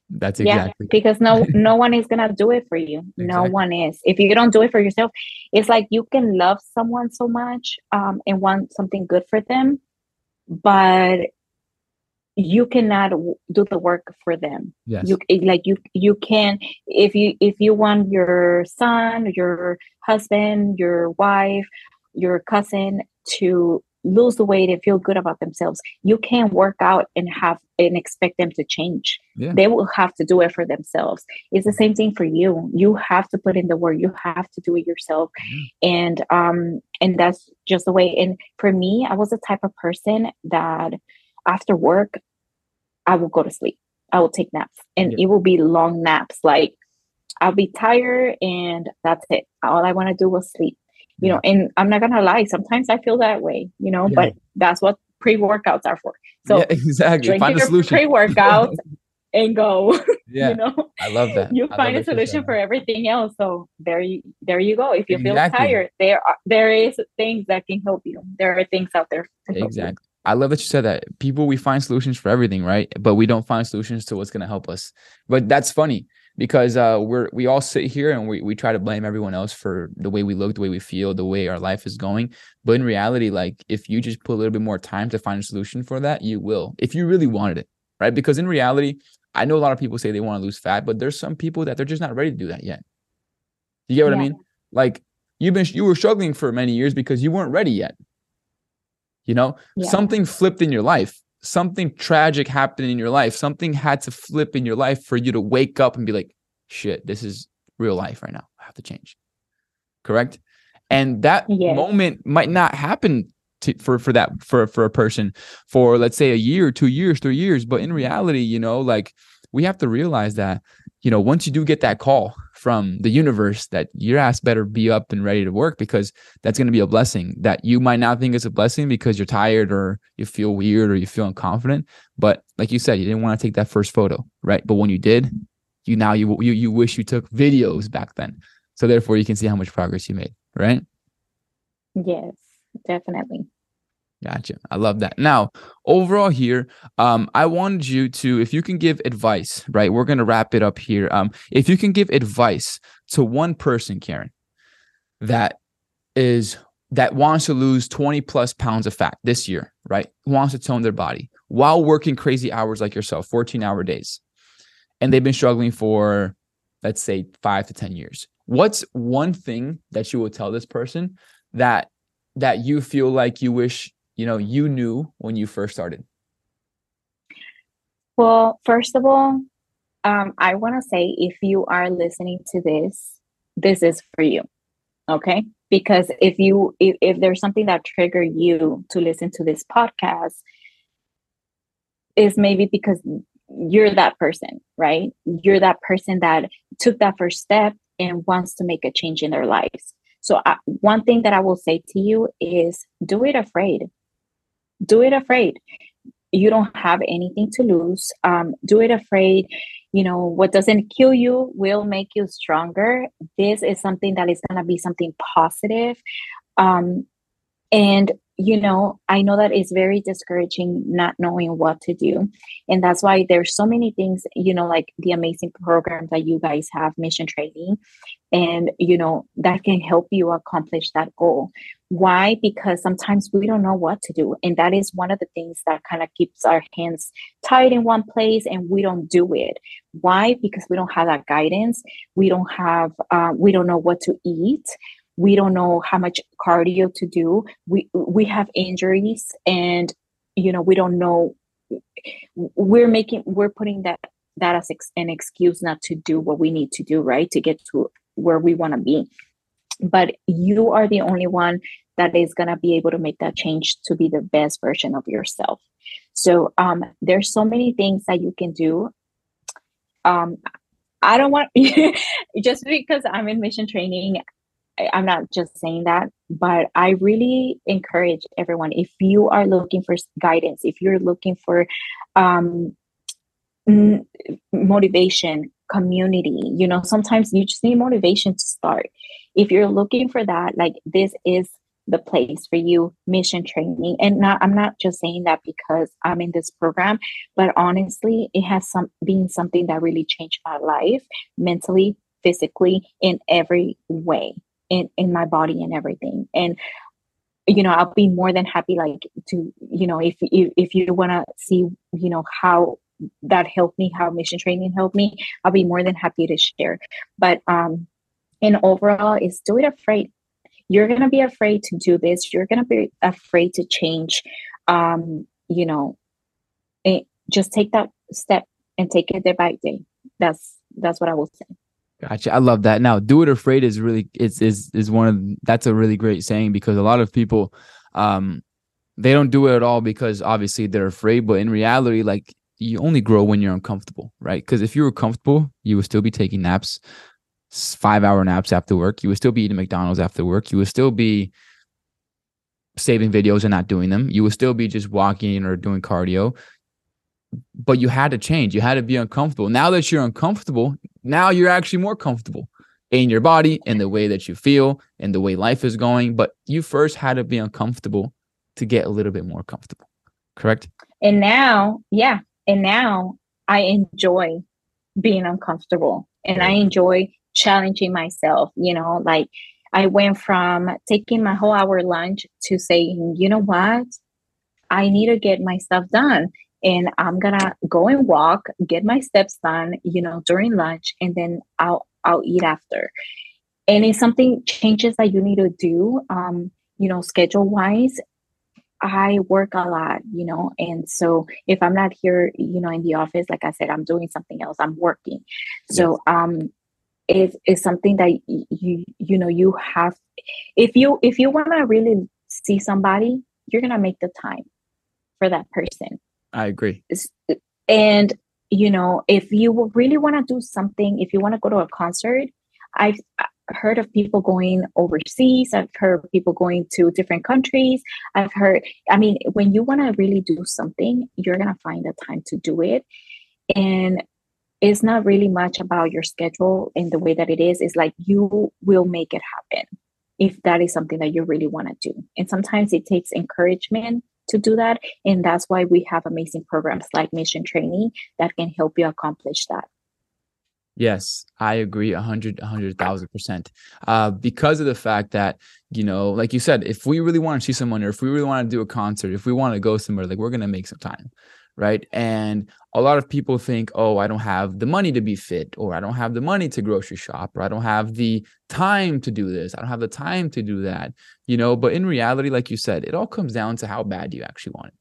S1: that's
S2: yeah
S1: exactly
S2: because no no one is gonna do it for you. No one is. If you don't do it for yourself it's like you can love someone so much um and want something good for them but you cannot w- do the work for them.
S1: Yes.
S2: You like you you can if you if you want your son your husband your wife your cousin to lose the weight and feel good about themselves you can't work out and have and expect them to change.
S1: Yeah.
S2: they will have to do it for themselves. It's the same thing for you. You have to put in the work. You have to do it yourself. And um and that's just the way and for me i was the type of person that after work i will go to sleep. I will take naps and
S1: Yeah.
S2: it will be long naps. Like i'll be tired and that's it. All i want to do was sleep you know and i'm not gonna lie sometimes i feel that way you know
S1: Yeah.
S2: but that's what pre-workouts are for so
S1: yeah, exactly find a solution
S2: pre-workout and go
S1: yeah
S2: you know
S1: i love that
S2: you
S1: I
S2: find a
S1: that you said
S2: solution for everything else so there you there you go if you feel tired there are there is things that can help you there are things out there to help you.
S1: exactly I love that you said that. People, we find solutions for everything, right? But we don't find solutions to what's going to help us. But that's funny because uh, we're we all sit here and we we try to blame everyone else for the way we look, the way we feel, the way our life is going. But in reality, like if you just put a little bit more time to find a solution for that, you will. If you really wanted it, right? Because in reality, I know a lot of people say they want to lose fat, but there's some people that they're just not ready to do that yet. You get what I mean? Like you've been you were struggling for many years because you weren't ready yet. You know,
S2: Yeah.
S1: something flipped in your life. Something tragic happened in your life. Something had to flip in your life for you to wake up and be like, shit, this is real life right now. I have to change. Correct? And that
S2: Yes.
S1: moment might not happen to, for for that for for a person for let's say a year, two years, three years. But in reality, you know, like we have to realize that, you know, once you do get that call from the universe that your ass better be up and ready to work because that's going to be a blessing that you might not think is a blessing because you're tired or you feel weird or you feel unconfident. But like you said, you didn't want to take that first photo, right? But when you did, you now you you you wish you took videos back then. So therefore you can see how much progress you made, right?
S2: yes definitely
S1: Gotcha. I love that. Now, overall here, um, I wanted you to, if you can give advice, right? We're gonna wrap it up here. Um, if you can give advice to one person, Karen, that is that wants to lose 20 plus pounds of fat this year, right? Wants to tone their body while working crazy hours like yourself, 14 hour days. And they've been struggling for let's say five to 10 years, what's one thing that you will tell this person that that you feel like you wish you know you knew when you first started?
S2: Well, first of all, um, I want to say if you are listening to this, this is for you. Okay. Because if you if, if there's something that triggered you to listen to this podcast, is maybe because you're that person, right? You're that person that took that first step and wants to make a change in their lives. So, uh, one thing that I will say to you is do it afraid. Do it afraid. You don't have anything to lose. Um, do it afraid. You know, what doesn't kill you will make you stronger. This is something that is going to be something positive. Um, and you know, I know that it's very discouraging not knowing what to do. And that's why there's so many things, you know, like the amazing programs that you guys have, mission training, and, you know, that can help you accomplish that goal. Why? Because sometimes we don't know what to do. And that is one of the things that kind of keeps our hands tied in one place and we don't do it. Why? Because we don't have that guidance. We don't have, uh, we don't know what to eat we don't know how much cardio to do. We we have injuries and you know we don't know. We're making we're putting that that as ex- an excuse not to do what we need to do right to get to where we want to be. But you are the only one that is going to be able to make that change to be the best version of yourself. So um there's so many things that you can do. Um I don't want just because I'm in mission training, I'm not just saying that, but I really encourage everyone if you are looking for guidance, if you're looking for um, motivation, community, you know, sometimes you just need motivation to start. If you're looking for that, like this is the place for you mission training and not i'm not just saying that because i'm in this program but honestly it has some been something that really changed my life mentally physically in every way in in my body and everything. And you know i'll be more than happy like to you know if if, if you want to see you know how that helped me how mission training helped me i'll be more than happy to share. But um and overall is do it afraid. You're to be afraid to do this. You're to be afraid to change um you know it, just take that step and take it day by day. That's that's what i will say
S1: Gotcha. I love that. Now, do it afraid is really it's is is one of that's a really great saying because a lot of people um they don't do it at all because obviously they're afraid, but in reality, like you only grow when you're uncomfortable, right? Because if you were comfortable, you would still be taking naps, five hour naps after work. You would still be eating McDonald's after work. You would still be saving videos and not doing them. You would still be just walking or doing cardio but you had to change. You had to be uncomfortable. Now that you're uncomfortable, now you're actually more comfortable in your body and the way that you feel and the way life is going. But you first had to be uncomfortable to get a little bit more comfortable. Correct?
S2: And now, yeah. And now I enjoy being uncomfortable and I enjoy challenging myself. You know, like I went from taking my whole hour lunch to saying, you know what? I need to get my stuff done and I'm gonna go and walk, get my steps done, you know, during lunch, and then I'll I'll eat after. And if something changes that you need to do, um, you know, schedule wise, I work a lot, you know, and so if I'm not here, you know, in the office, like I said, I'm doing something else. I'm working. So um it is something that you you know you have if you if you want to really see somebody, you're gonna make the time for that person
S1: I agree.
S2: And you know, if you really want to do something, if you want to go to a concert, I've heard of people going overseas. I've heard people going to different countries. I've heard, I mean, when you want to really do something, you're going to find the time to do it. And it's not really much about your schedule in the way that it is. It's like you will make it happen if that is something that you really want to do. And sometimes it takes encouragement to do that. And that's why we have amazing programs like Mission Training that can help you accomplish that.
S1: Yes, I agree a hundred, a hundred thousand percent. Uh, because of the fact that, you know, like you said, if we really want to see someone or if we really want to do a concert, if we want to go somewhere, like we're gonna make some time. Right? And a lot of people think, oh, I don't have the money to be fit, or I don't have the money to grocery shop, or I don't have the time to do this. I don't have the time to do that, you know. But in reality, like you said, it all comes down to how bad you actually want it.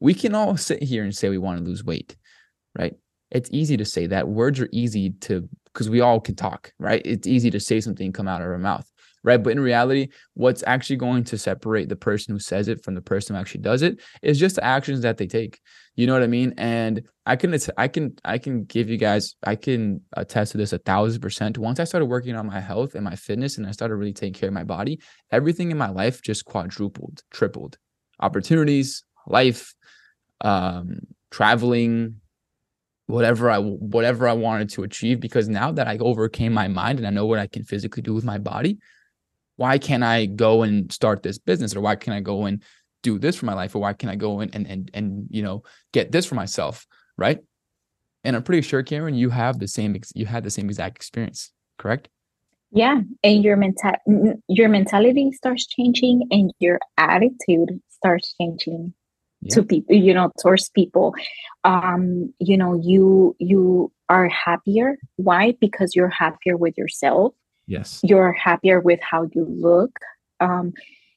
S1: We can all sit here and say we want to lose weight, right? It's easy to say that. Words are easy to because we all can talk, right? It's easy to say something come out of our mouth right? But in reality, what's actually going to separate the person who says it from the person who actually does it is just the actions that they take. You know what I mean? And I can, I can, I can give you guys, I can attest to this a thousand percent. Once I started working on my health and my fitness, and I started really taking care of my body, everything in my life just quadrupled, tripled. Opportunities, life, um, traveling, whatever I whatever I wanted to achieve because now that I overcame my mind and I know what I can physically do with my body, why can't I go and start this business or why can't I go and do this for my life or why can't I go and and and, and you know get this for myself, right? And I'm pretty sure, Karen, you have the same you had the same exact experience, correct?
S2: Yeah, and your mental your mentality starts changing and your attitude starts changing yeah. to people, you know, towards people. Um, you know, you you are happier. Why? Because you're happier with yourself
S1: yes.
S2: you're happier with how you look. Um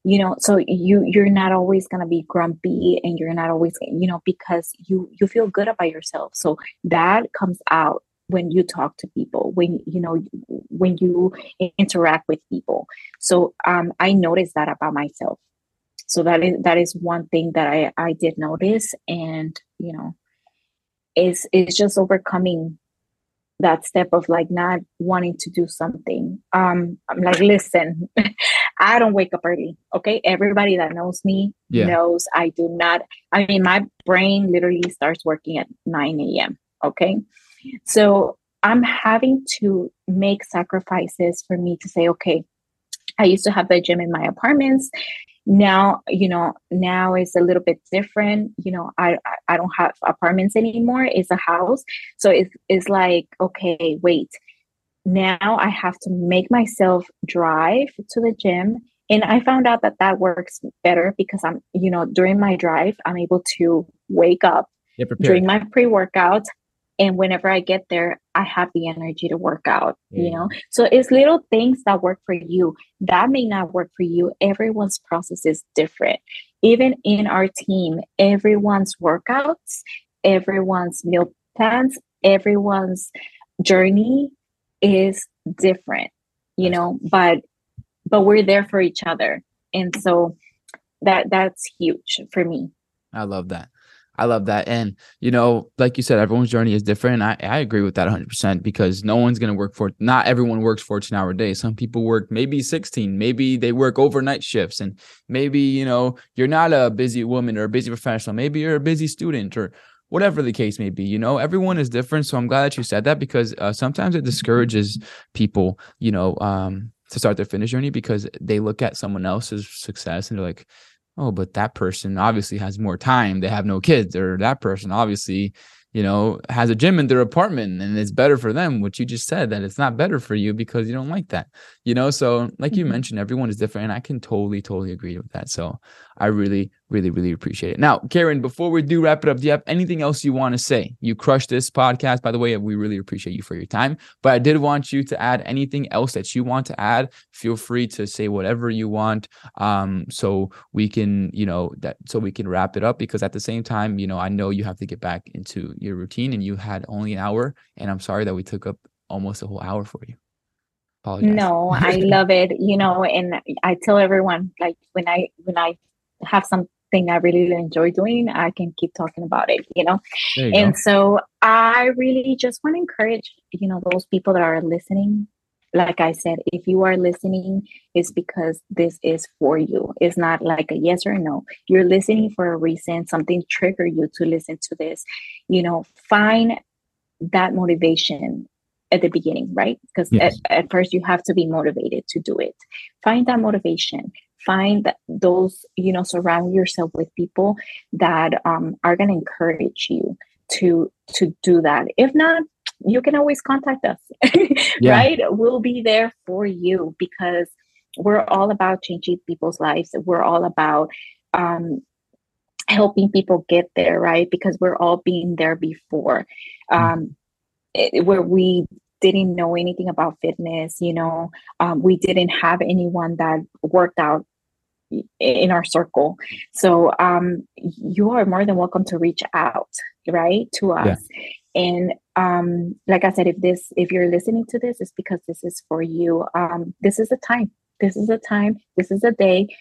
S2: you know so you you're not always going to be grumpy and you're not always you know because you you feel good about yourself. So that comes out when you talk to people when you know when you interact with people. So um i noticed that about myself. So that is that is one thing that i i did notice and you know is is just overcoming that step of like not wanting to do something. Um, I'm like, listen, I don't wake up early. Okay. Everybody that knows me yeah. knows I do not. I mean, my brain literally starts working at 9 a.m. Okay. So I'm having to make sacrifices for me to say, okay, I used to have the gym in my apartments now you know now it's a little bit different. You know i i don't have apartments anymore. It's a house. So it's, it's like okay wait. Now i have to make myself drive to the gym. And i found out that that works better because i'm you know during my drive i'm able to wake up during my pre-workout and whenever i get there i have the energy to work out yeah. you know? So it's little things that work for you that may not work for you. Everyone's process is different. Even in our team everyone's workouts everyone's meal plans everyone's journey is different you know? but but we're there for each other. And so that that's huge for me.
S1: I love that I love that. And, you know, like you said, everyone's journey is different. I, I agree with that 100% because no one's going to work for, not everyone works 14 hour days. Some people work maybe 16, maybe they work overnight shifts. And maybe, you know, you're not a busy woman or a busy professional. Maybe you're a busy student or whatever the case may be. You know, everyone is different. So I'm glad that you said that because uh, sometimes it discourages people, you know, um, to start their fitness journey because they look at someone else's success and they're like, oh, but that person obviously has more time. They have no kids, or that person obviously you know, has a gym in their apartment and it's better for them, which you just said that it's not better for you because you don't like that, you know. So, like you mm-hmm. mentioned, everyone is different, and I can totally, totally agree with that. So, I really, really, really appreciate it. Now, Karen, before we do wrap it up, do you have anything else you want to say? You crushed this podcast, by the way. We really appreciate you for your time, but I did want you to add anything else that you want to add. Feel free to say whatever you want, um, so we can, you know, that so we can wrap it up. Because at the same time, you know, I know you have to get back into your routine and you had only an hour and i'm sorry that we took up almost a whole hour for you
S2: Apologize. no i love it you know and i tell everyone like when i when i have something i really enjoy doing i can keep talking about it you know you and go. so i really just want to encourage you know those people that are listening like I said, if you are listening, it's because this is for you. It's not like a yes or no. You're listening for a reason, something triggered you to listen to this. You know, find that motivation at the beginning, right? Because yes. at, at, first you have to be motivated to do it. Find that motivation. Find that those, you know, surround yourself with people that um, are going to encourage you to to do that. If not, you can always contact us, yeah. right? We'll be there for you because we're all about changing people's lives. We're all about um, helping people get there, right? Because we're all being there before, mm. um, it, where we didn't know anything about fitness, you know, um, we didn't have anyone that worked out in our circle. So um, you are more than welcome to reach out, right, to us. Yeah. And um, like I said, if this, if you're listening to this, it's because this is for you. Um, this is the time. This is the time. This is the day.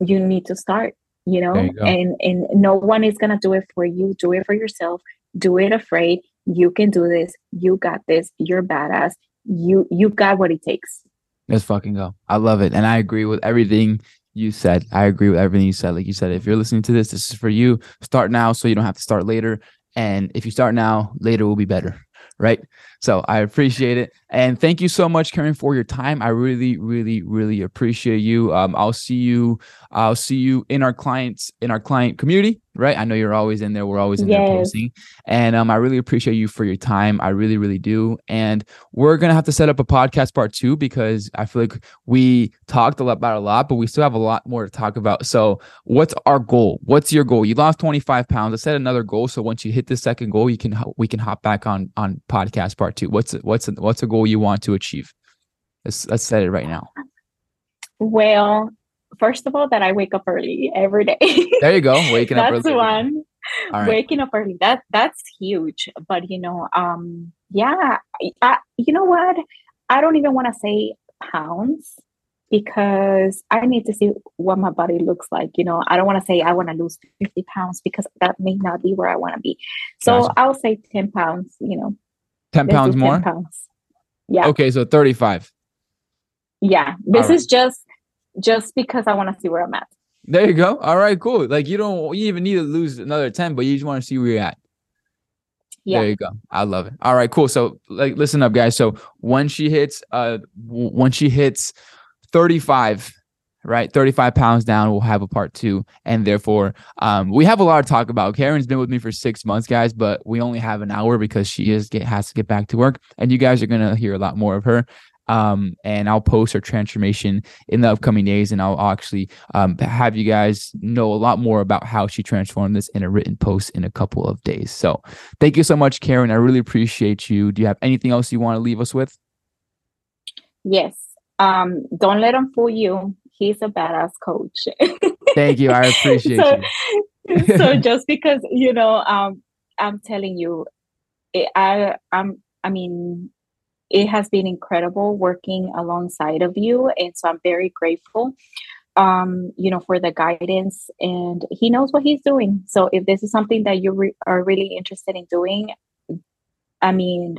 S2: You need to start. You know, you and and no one is gonna do it for you. Do it for yourself. Do it afraid. You can do this. You got this. You're badass. You you got what it takes.
S1: Let's fucking go. I love it. And I agree with everything you said. I agree with everything you said. Like you said, if you're listening to this, this is for you. Start now so you don't have to start later. And if you start now, later will be better. Right. So I appreciate it. And thank you so much, Karen, for your time. I really, really, really appreciate you. Um, I'll see you. I'll see you in our clients in our client community. Right. I know you're always in there. We're always in yes. there posting. And um, I really appreciate you for your time. I really, really do. And we're gonna have to set up a podcast part two because I feel like we talked a lot about a lot, but we still have a lot more to talk about. So, what's our goal? What's your goal? You lost 25 pounds. Let's set another goal. So once you hit the second goal, you can we can hop back on on podcast part two. What's what's what's a goal you want to achieve? Let's let's set it right now.
S2: Well, first of all, that I wake up early every day.
S1: there you go, waking
S2: up. early. That's one. Right. Waking up early. That that's huge. But you know, um, yeah, I, you know what? I don't even want to say pounds because I need to see what my body looks like. You know, I don't want to say I want to lose 50 pounds because that may not be where I want to be. So gotcha. I'll say 10 pounds, you know.
S1: 10 pounds more? pounds.
S2: Yeah.
S1: Okay, so 35.
S2: Yeah. This right. is just just because I want to see where I'm at.
S1: There you go. All right, cool. Like you don't you even need to lose another 10, but you just want to see where you're at. Yeah. There you go. I love it. All right, cool. So like listen up guys. So when she hits uh when she hits 35 right 35 pounds down we'll have a part two and therefore um, we have a lot to talk about karen's been with me for six months guys but we only have an hour because she is get has to get back to work and you guys are going to hear a lot more of her um, and I'll post her transformation in the upcoming days, and I'll actually um, have you guys know a lot more about how she transformed this in a written post in a couple of days. So, thank you so much, Karen. I really appreciate you. Do you have anything else you want to leave us with?
S2: Yes. Um, don't let them fool you he's a badass coach.
S1: Thank you. I appreciate so,
S2: you. so just because, you know, um, I'm telling you, it, I, I'm, I mean, it has been incredible working alongside of you. And so I'm very grateful, um, you know, for the guidance and he knows what he's doing. So if this is something that you re- are really interested in doing, I mean,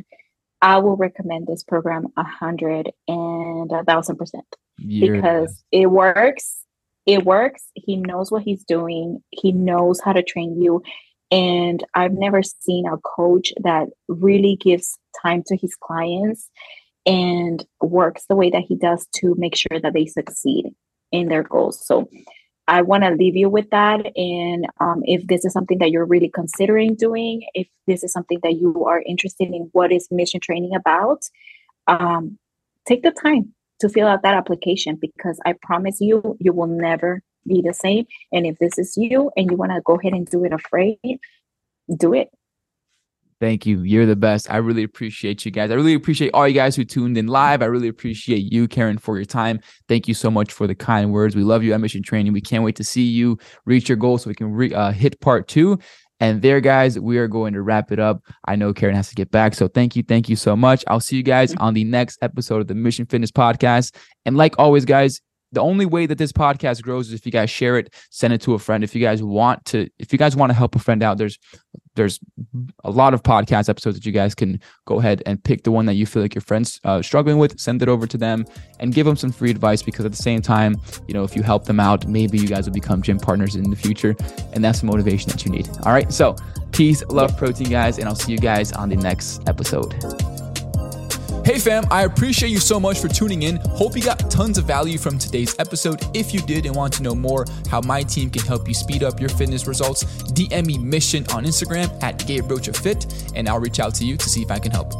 S2: I will recommend this program a hundred and a thousand percent because it works. It works. He knows what he's doing. He knows how to train you. And I've never seen a coach that really gives time to his clients and works the way that he does to make sure that they succeed in their goals. So I want to leave you with that. And um, if this is something that you're really considering doing, if this is something that you are interested in, what is mission training about, um, take the time to fill out that application because I promise you, you will never be the same. And if this is you and you want to go ahead and do it afraid, do it.
S1: Thank you. You're the best. I really appreciate you guys. I really appreciate all you guys who tuned in live. I really appreciate you, Karen, for your time. Thank you so much for the kind words. We love you at Mission Training. We can't wait to see you reach your goal so we can re- uh, hit part two. And there, guys, we are going to wrap it up. I know Karen has to get back. So thank you. Thank you so much. I'll see you guys on the next episode of the Mission Fitness Podcast. And like always, guys, the only way that this podcast grows is if you guys share it, send it to a friend. If you guys want to, if you guys want to help a friend out, there's there's a lot of podcast episodes that you guys can go ahead and pick the one that you feel like your friends uh, struggling with, send it over to them, and give them some free advice. Because at the same time, you know, if you help them out, maybe you guys will become gym partners in the future, and that's the motivation that you need. All right, so peace, love, protein, guys, and I'll see you guys on the next episode. Hey fam, I appreciate you so much for tuning in. Hope you got tons of value from today's episode. If you did and want to know more how my team can help you speed up your fitness results, DM me mission on Instagram at Gabe Rocha Fit, and I'll reach out to you to see if I can help.